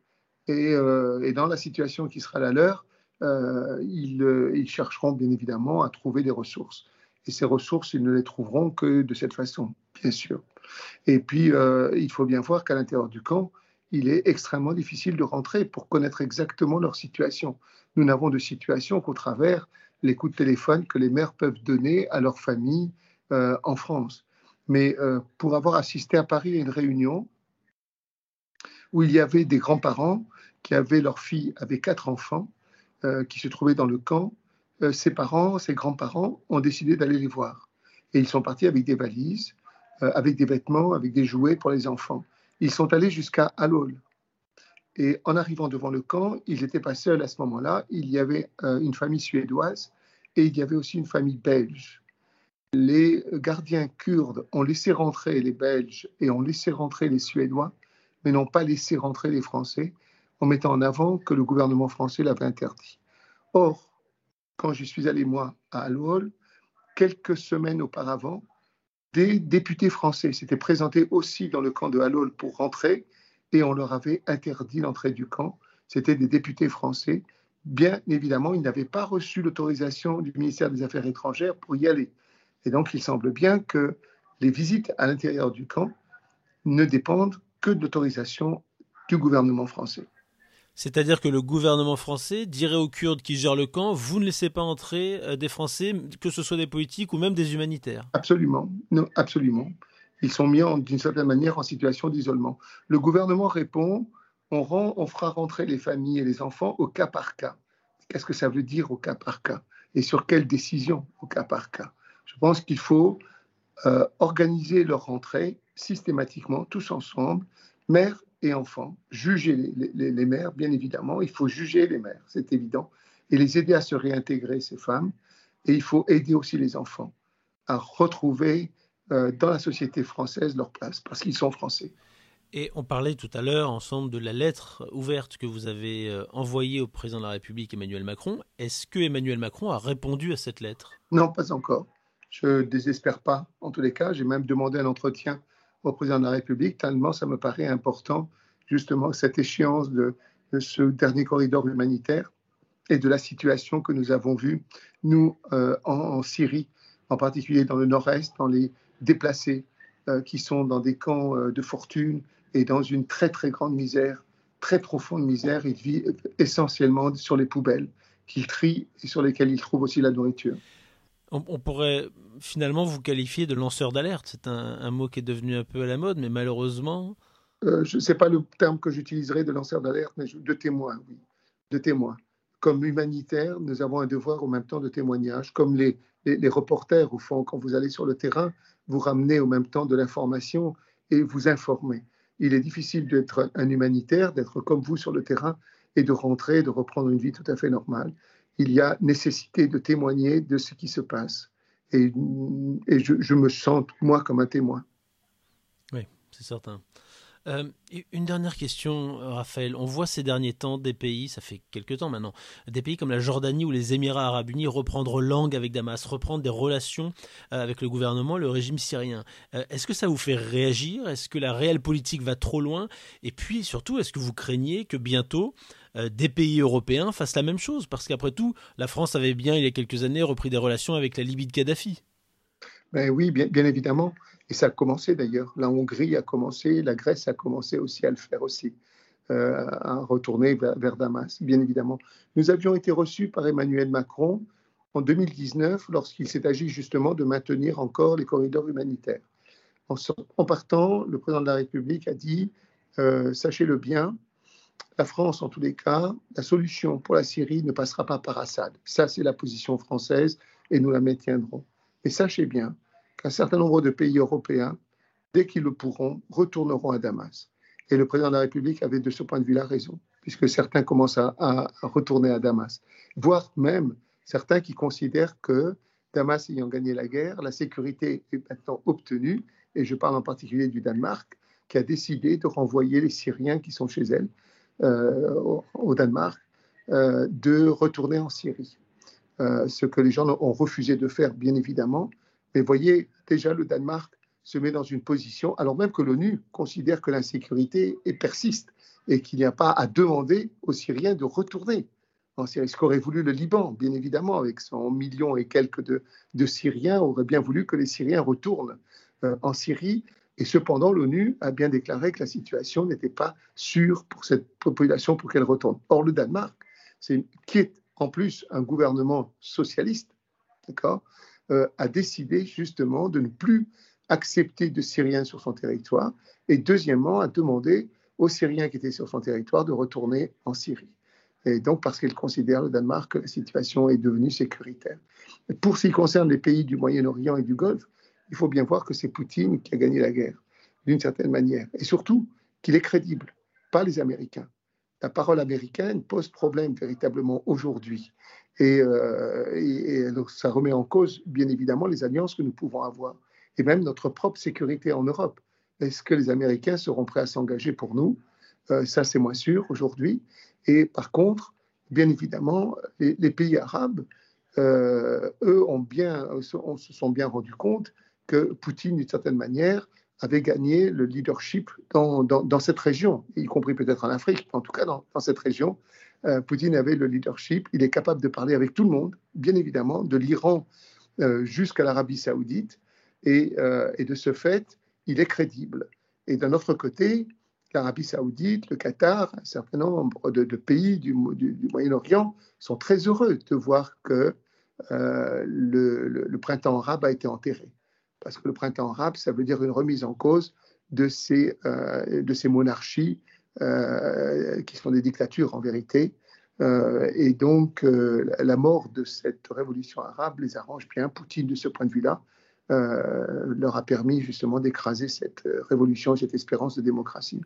Et, euh, et, dans la situation qui sera la leur, ils, ils, chercheront bien évidemment à trouver des ressources. Et ces ressources, ils ne les trouveront que de cette façon, bien sûr. Et puis, il faut bien voir qu'à l'intérieur du camp, il est extrêmement difficile de rentrer pour connaître exactement leur situation. Nous n'avons de situation qu'au travers les coups de téléphone que les mères peuvent donner à leur famille euh, en France. Mais euh, pour avoir assisté à Paris à une réunion où il y avait des grands-parents qui avaient leur fille avec quatre enfants euh, qui se trouvaient dans le camp, ses parents, ses grands-parents ont décidé d'aller les voir. Et ils sont partis avec des valises, avec des vêtements, avec des jouets pour les enfants. Ils sont allés jusqu'à Alol. Et en arrivant devant le camp, ils n'étaient pas seuls à ce moment-là. Il y avait une famille suédoise et il y avait aussi une famille belge. Les gardiens kurdes ont laissé rentrer les Belges et ont laissé rentrer les Suédois, mais n'ont pas laissé rentrer les Français, en mettant en avant que le gouvernement français l'avait interdit. Or, quand je suis allé, moi, à Alol, quelques semaines auparavant, des députés français s'étaient présentés aussi dans le camp de Halol pour rentrer et on leur avait interdit l'entrée du camp. C'était des députés français bien évidemment, ils n'avaient pas reçu l'autorisation du ministère des Affaires étrangères pour y aller. Et donc, il semble bien que les visites à l'intérieur du camp ne dépendent que de l'autorisation du gouvernement français. C'est-à-dire que le gouvernement français dirait aux Kurdes qui gèrent le camp, vous ne laissez pas entrer euh, des Français, que ce soit des politiques ou même des humanitaires. Absolument, non, absolument. Ils sont mis d'une certaine manière en situation d'isolement. Le gouvernement répond on, fera rentrer les familles et les enfants au cas par cas. Qu'est-ce que ça veut dire au cas par cas? Et sur quelle décision au cas par cas? Je pense qu'il faut euh, organiser leur rentrée systématiquement, tous ensemble, mères et enfants, juger les, mères, bien évidemment, il faut juger les mères, c'est évident, et les aider à se réintégrer, ces femmes, et il faut aider aussi les enfants à retrouver dans la société française leur place, parce qu'ils sont français. Et on parlait tout à l'heure ensemble de la lettre ouverte que vous avez euh, envoyée au président de la République Emmanuel Macron. Est-ce que Emmanuel Macron a répondu à cette lettre? Non, pas encore. Je ne désespère pas. En tous les cas, j'ai même demandé un entretien au président de la République, tellement ça me paraît important, justement, cette échéance de, ce dernier corridor humanitaire et de la situation que nous avons vue, nous, euh, en, Syrie, en particulier dans le nord-est, dans les déplacés euh, qui sont dans des camps de fortune, et dans une très très grande misère, très profonde misère. Il vit essentiellement sur les poubelles qu'il trie et sur lesquelles il trouve aussi la nourriture. On, pourrait finalement vous qualifier de lanceur d'alerte. C'est un, mot qui est devenu un peu à la mode, mais malheureusement. Euh, je ne sais pas le terme que j'utiliserai de lanceur d'alerte, mais de témoin, oui, de témoin. Comme humanitaire, nous avons un devoir au même temps de témoignage, comme les, les, les reporters, au fond, quand vous allez sur le terrain, vous ramenez au même temps de l'information et vous informez il est difficile d'être un humanitaire, d'être comme vous sur le terrain et de rentrer, de reprendre une vie tout à fait normale. Il y a nécessité de témoigner de ce qui se passe. Et, je me sens, moi, comme un témoin. Oui, c'est certain. Euh, une dernière question, Raphaël. On voit ces derniers temps des pays, ça fait quelques temps maintenant, des pays comme la Jordanie ou les Émirats arabes unis reprendre langue avec Damas, reprendre des relations euh, avec le gouvernement, le régime syrien. Euh, est-ce que ça vous fait réagir? Est-ce que la réelle politique va trop loin? Et puis surtout, est-ce que vous craignez que bientôt des pays européens fassent la même chose? Parce qu'après tout, la France avait bien, il y a quelques années, repris des relations avec la Libye de Kadhafi. Ben oui, bien, bien évidemment. Et ça a commencé d'ailleurs. La Hongrie a commencé, la Grèce a commencé aussi à le faire aussi, euh, à retourner vers, Damas, bien évidemment. Nous avions été reçus par Emmanuel Macron en 2019 lorsqu'il s'est agi justement de maintenir encore les corridors humanitaires. En, partant, le président de la République a dit, euh, sachez-le bien, la France, en tous les cas, la solution pour la Syrie ne passera pas par Assad. Ça, c'est la position française et nous la maintiendrons. Et sachez bien un certain nombre de pays européens, dès qu'ils le pourront, retourneront à Damas. Et le président de la République avait de ce point de vue-là raison, puisque certains commencent à, retourner à Damas, voire même certains qui considèrent que Damas ayant gagné la guerre, la sécurité est maintenant obtenue, et je parle en particulier du Danemark, qui a décidé de renvoyer les Syriens qui sont chez elle euh, au, Danemark, euh, de retourner en Syrie. Euh, ce que les gens ont refusé de faire, bien évidemment, mais voyez, déjà le Danemark se met dans une position, alors même que l'ONU considère que l'insécurité persiste et qu'il n'y a pas à demander aux Syriens de retourner en Syrie. Ce qu'aurait voulu le Liban, bien évidemment, avec son million et quelques de, Syriens, aurait bien voulu que les Syriens retournent euh, en Syrie. Et cependant, l'ONU a bien déclaré que la situation n'était pas sûre pour cette population pour qu'elle retourne. Or, le Danemark, qui est en plus un gouvernement socialiste, d'accord, euh, a décidé justement de ne plus accepter de Syriens sur son territoire et deuxièmement a demandé aux Syriens qui étaient sur son territoire de retourner en Syrie. Et donc parce qu'il considère le Danemark que la situation est devenue sécuritaire. pour ce qui concerne les pays du Moyen-Orient et du Golfe, il faut bien voir que c'est Poutine qui a gagné la guerre, d'une certaine manière, et surtout qu'il est crédible, pas les Américains. La parole américaine pose problème véritablement aujourd'hui. Euh, et, donc ça remet en cause, bien évidemment, les alliances que nous pouvons avoir et même notre propre sécurité en Europe. Est-ce que les Américains seront prêts à s'engager pour nous? Euh, Ça, c'est moins sûr aujourd'hui. Et par contre, bien évidemment, les, pays arabes, euh, eux, ont bien, se sont bien rendus compte que Poutine, d'une certaine manière, avait gagné le leadership dans, cette région, y compris peut-être en Afrique, en tout cas dans cette région. Euh, Poutine avait le leadership, il est capable de parler avec tout le monde, bien évidemment, de l'Iran euh, jusqu'à l'Arabie saoudite, et, euh, et, de ce fait, il est crédible. Et d'un autre côté, l'Arabie saoudite, le Qatar, un certain nombre de, pays du, Moyen-Orient sont très heureux de voir que le, printemps arabe a été enterré. Parce que le printemps arabe, ça veut dire une remise en cause de ces, monarchies qui sont des dictatures en vérité. Euh, et donc, euh, la mort de cette révolution arabe les arrange bien. Poutine, de ce point de vue-là, leur a permis justement d'écraser cette révolution, cette espérance de démocratie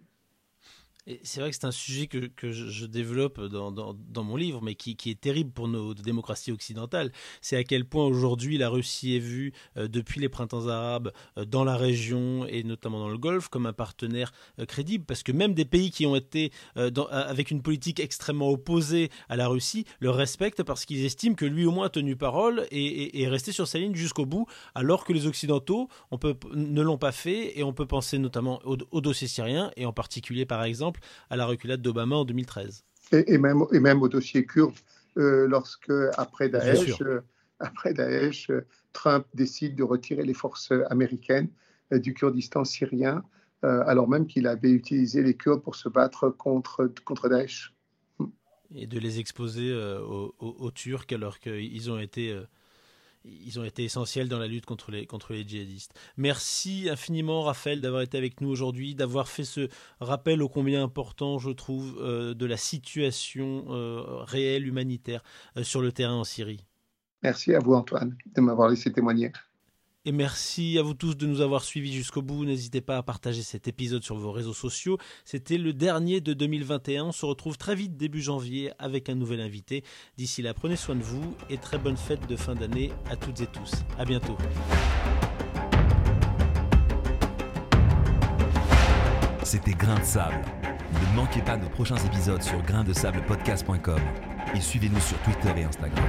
c'est vrai que c'est un sujet que, que je, développe dans, dans, mon livre, mais qui, qui, est terrible pour nos démocraties occidentales. C'est à quel point aujourd'hui la Russie est vue, euh, depuis les printemps arabes, euh, dans la région et notamment dans le Golfe, comme un partenaire euh, crédible. Parce que même des pays qui ont été avec une politique extrêmement opposée à la Russie le respectent parce qu'ils estiment que lui au moins a tenu parole et, est resté sur sa ligne jusqu'au bout, alors que les Occidentaux on peut, ne l'ont pas fait. Et on peut penser notamment au dossier syrien et en particulier, par exemple, à la reculade d'Obama en 2013. Et, même, et même au dossier kurde, euh, lorsque, après Daesh, euh, après Daesh, euh, Trump décide de retirer les forces américaines du Kurdistan syrien, alors même qu'il avait utilisé les Kurdes pour se battre contre, contre Daesh. Et de les exposer aux, aux, Turcs alors qu'ils ont été ils ont été essentiels dans la lutte contre les, contre les djihadistes. Merci infiniment, Raphaël, d'avoir été avec nous aujourd'hui, d'avoir fait ce rappel ô combien important, je trouve, euh, de la situation euh, réelle humanitaire euh, sur le terrain en Syrie. Merci à vous, Antoine, de m'avoir laissé témoigner. Et merci à vous tous de nous avoir suivis jusqu'au bout. N'hésitez pas à partager cet épisode sur vos réseaux sociaux. C'était le dernier de 2021. On se retrouve très vite début janvier avec un nouvel invité. D'ici là, prenez soin de vous et très bonne fête de fin d'année à toutes et tous. À bientôt. C'était Grain de sable. Ne manquez pas nos prochains épisodes sur graindesablepodcast.com et suivez-nous sur Twitter et Instagram.